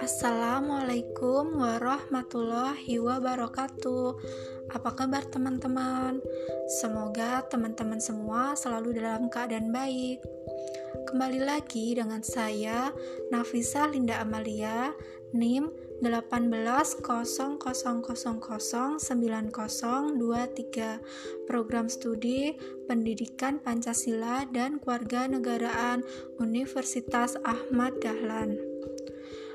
Assalamualaikum warahmatullahi wabarakatuh. Apa kabar teman-teman? Semoga teman-teman semua selalu dalam keadaan baik. Kembali lagi dengan saya Nafisa Linda Amalia, NIM 1800009023 Program Studi Pendidikan Pancasila dan Kewarganegaraan Universitas Ahmad Dahlan.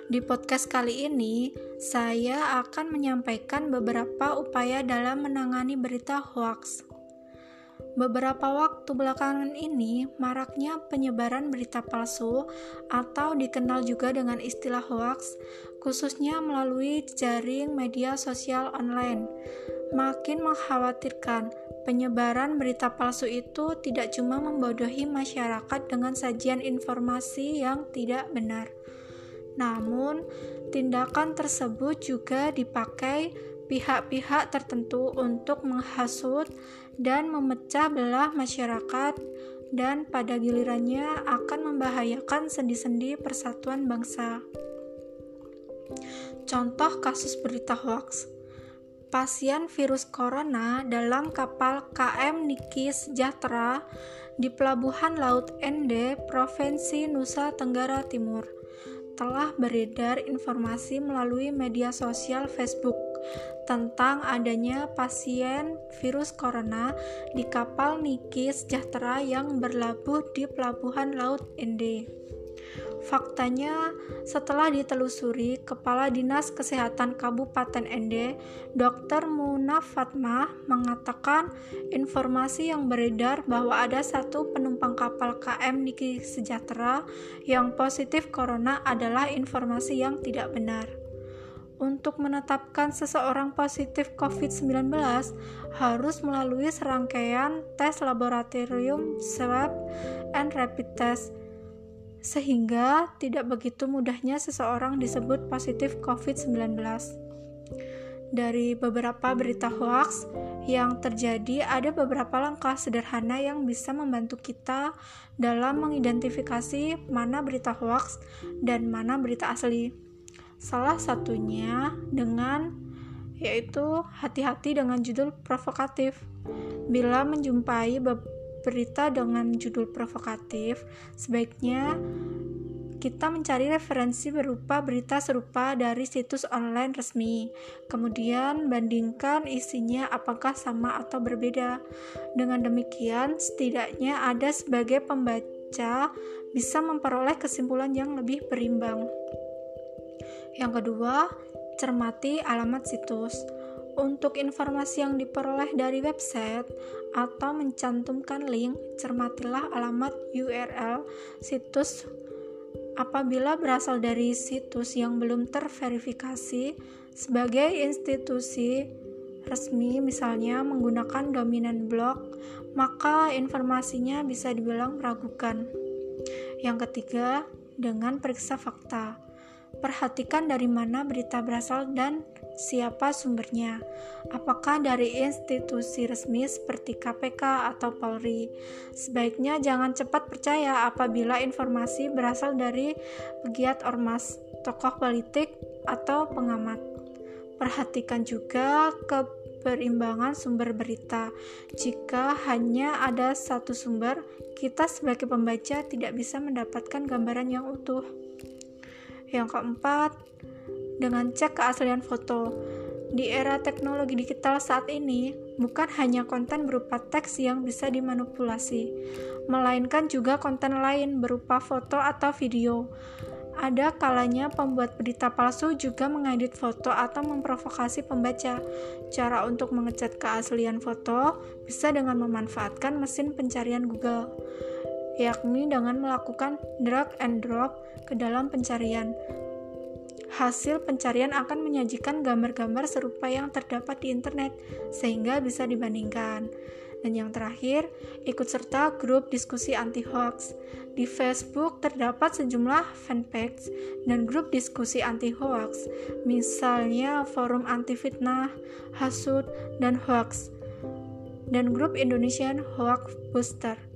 Di podcast kali ini, saya akan menyampaikan beberapa upaya dalam menangani berita hoax. Beberapa waktu belakangan ini, maraknya penyebaran berita palsu atau dikenal juga dengan istilah hoax, khususnya melalui jaring media sosial online. Makin mengkhawatirkan, penyebaran berita palsu itu tidak cuma membodohi masyarakat dengan sajian informasi yang tidak benar namun, tindakan tersebut juga dipakai pihak-pihak tertentu untuk menghasut dan memecah belah masyarakat dan pada gilirannya akan membahayakan sendi-sendi persatuan bangsa. Contoh kasus berita hoax pasien virus corona dalam kapal KM Niki Sejahtera di Pelabuhan Laut Ende, Provinsi Nusa Tenggara Timur telah beredar informasi melalui media sosial Facebook tentang adanya pasien virus corona di kapal Niki Sejahtera yang berlabuh di pelabuhan Laut Ende. Faktanya, setelah ditelusuri, Kepala Dinas Kesehatan Kabupaten Ende, Dr. Muna Fatmah, mengatakan informasi yang beredar bahwa ada satu penumpang kapal KM Niki Sejahtera yang positif corona adalah informasi yang tidak benar. Untuk menetapkan seseorang positif COVID-19 harus melalui serangkaian tes laboratorium swab and rapid test sehingga tidak begitu mudahnya seseorang disebut positif COVID-19. Dari beberapa berita hoax yang terjadi, ada beberapa langkah sederhana yang bisa membantu kita dalam mengidentifikasi mana berita hoax dan mana berita asli. Salah satunya dengan yaitu hati-hati dengan judul provokatif. Bila menjumpai berita dengan judul provokatif, sebaiknya kita mencari referensi berupa berita serupa dari situs online resmi. Kemudian bandingkan isinya apakah sama atau berbeda. Dengan demikian, setidaknya ada sebagai pembaca bisa memperoleh kesimpulan yang lebih berimbang. Yang kedua, cermati alamat situs. Untuk informasi yang diperoleh dari website atau mencantumkan link, cermatilah alamat URL situs apabila berasal dari situs yang belum terverifikasi sebagai institusi resmi misalnya menggunakan dominan blog, maka informasinya bisa dibilang meragukan. Yang ketiga, dengan periksa fakta. Perhatikan dari mana berita berasal dan siapa sumbernya. Apakah dari institusi resmi seperti KPK atau Polri? Sebaiknya jangan cepat percaya apabila informasi berasal dari pegiat ormas, tokoh politik, atau pengamat. Perhatikan juga keberimbangan sumber berita. Jika hanya ada satu sumber, kita sebagai pembaca tidak bisa mendapatkan gambaran yang utuh. Yang keempat, dengan cek keaslian foto. Di era teknologi digital saat ini, bukan hanya konten berupa teks yang bisa dimanipulasi, melainkan juga konten lain berupa foto atau video. Ada kalanya pembuat berita palsu juga mengedit foto atau memprovokasi pembaca. Cara untuk mengecek keaslian foto bisa dengan memanfaatkan mesin pencarian Google, yakni dengan melakukan drag and drop ke dalam pencarian hasil pencarian akan menyajikan gambar-gambar serupa yang terdapat di internet, sehingga bisa dibandingkan. Dan yang terakhir, ikut serta grup diskusi anti-hoax. Di Facebook terdapat sejumlah fanpage dan grup diskusi anti-hoax, misalnya Forum Anti Fitnah, Hasud, dan Hoax, dan grup Indonesian Hoax Booster.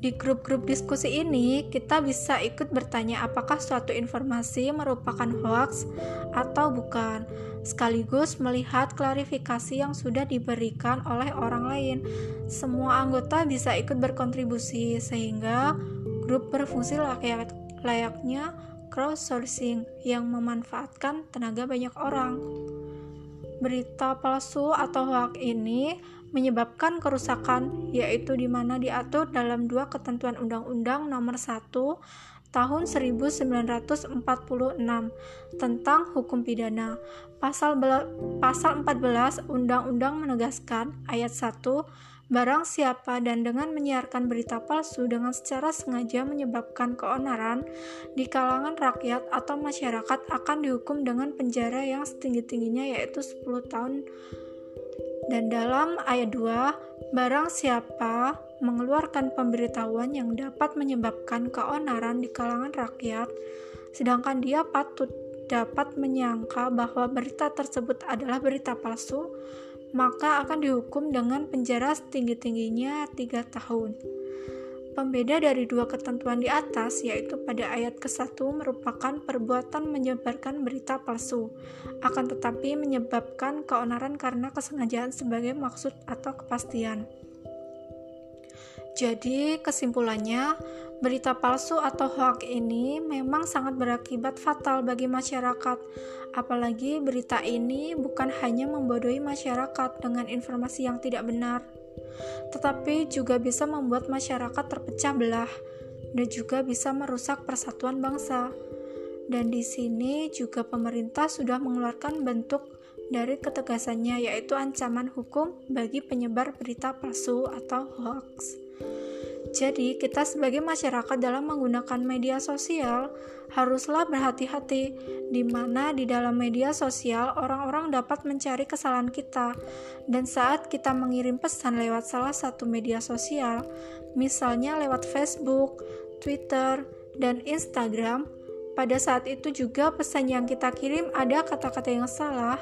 Di grup-grup diskusi ini, kita bisa ikut bertanya apakah suatu informasi merupakan hoax atau bukan, sekaligus melihat klarifikasi yang sudah diberikan oleh orang lain. Semua anggota bisa ikut berkontribusi, sehingga grup berfungsi layak layaknya crowdsourcing yang memanfaatkan tenaga banyak orang. Berita palsu atau hoax ini menyebabkan kerusakan yaitu di mana diatur dalam dua ketentuan Undang-Undang Nomor 1 Tahun 1946 tentang hukum pidana. Pasal pasal 14 Undang-Undang menegaskan ayat 1 Barang siapa dan dengan menyiarkan berita palsu dengan secara sengaja menyebabkan keonaran di kalangan rakyat atau masyarakat akan dihukum dengan penjara yang setinggi-tingginya yaitu 10 tahun. Dan dalam ayat 2, barang siapa mengeluarkan pemberitahuan yang dapat menyebabkan keonaran di kalangan rakyat, sedangkan dia patut dapat menyangka bahwa berita tersebut adalah berita palsu, maka akan dihukum dengan penjara setinggi-tingginya tiga tahun. Pembeda dari dua ketentuan di atas, yaitu pada ayat ke-1 merupakan perbuatan menyebarkan berita palsu, akan tetapi menyebabkan keonaran karena kesengajaan sebagai maksud atau kepastian. Jadi, kesimpulannya, berita palsu atau hoax ini memang sangat berakibat fatal bagi masyarakat. Apalagi berita ini bukan hanya membodohi masyarakat dengan informasi yang tidak benar, tetapi juga bisa membuat masyarakat terpecah belah dan juga bisa merusak persatuan bangsa. Dan di sini juga pemerintah sudah mengeluarkan bentuk dari ketegasannya yaitu ancaman hukum bagi penyebar berita palsu atau hoax. Jadi, kita sebagai masyarakat dalam menggunakan media sosial haruslah berhati-hati di mana di dalam media sosial orang-orang dapat mencari kesalahan kita. Dan saat kita mengirim pesan lewat salah satu media sosial, misalnya lewat Facebook, Twitter, dan Instagram, pada saat itu juga pesan yang kita kirim ada kata-kata yang salah,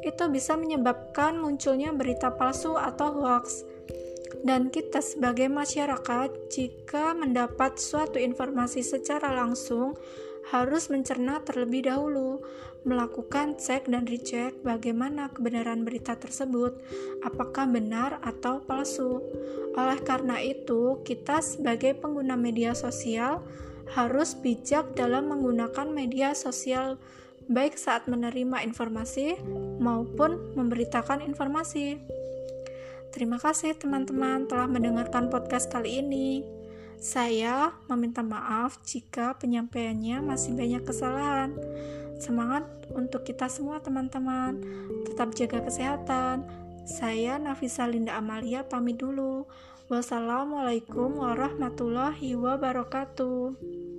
itu bisa menyebabkan munculnya berita palsu atau hoax dan kita sebagai masyarakat, jika mendapat suatu informasi secara langsung, harus mencerna terlebih dahulu, melakukan cek dan recheck bagaimana kebenaran berita tersebut, apakah benar atau palsu. Oleh karena itu, kita sebagai pengguna media sosial harus bijak dalam menggunakan media sosial baik saat menerima informasi maupun memberitakan informasi. Terima kasih teman-teman telah mendengarkan podcast kali ini. Saya meminta maaf jika penyampaiannya masih banyak kesalahan. Semangat untuk kita semua teman-teman. Tetap jaga kesehatan. Saya Nafisa Linda Amalia pamit dulu. Wassalamualaikum warahmatullahi wabarakatuh.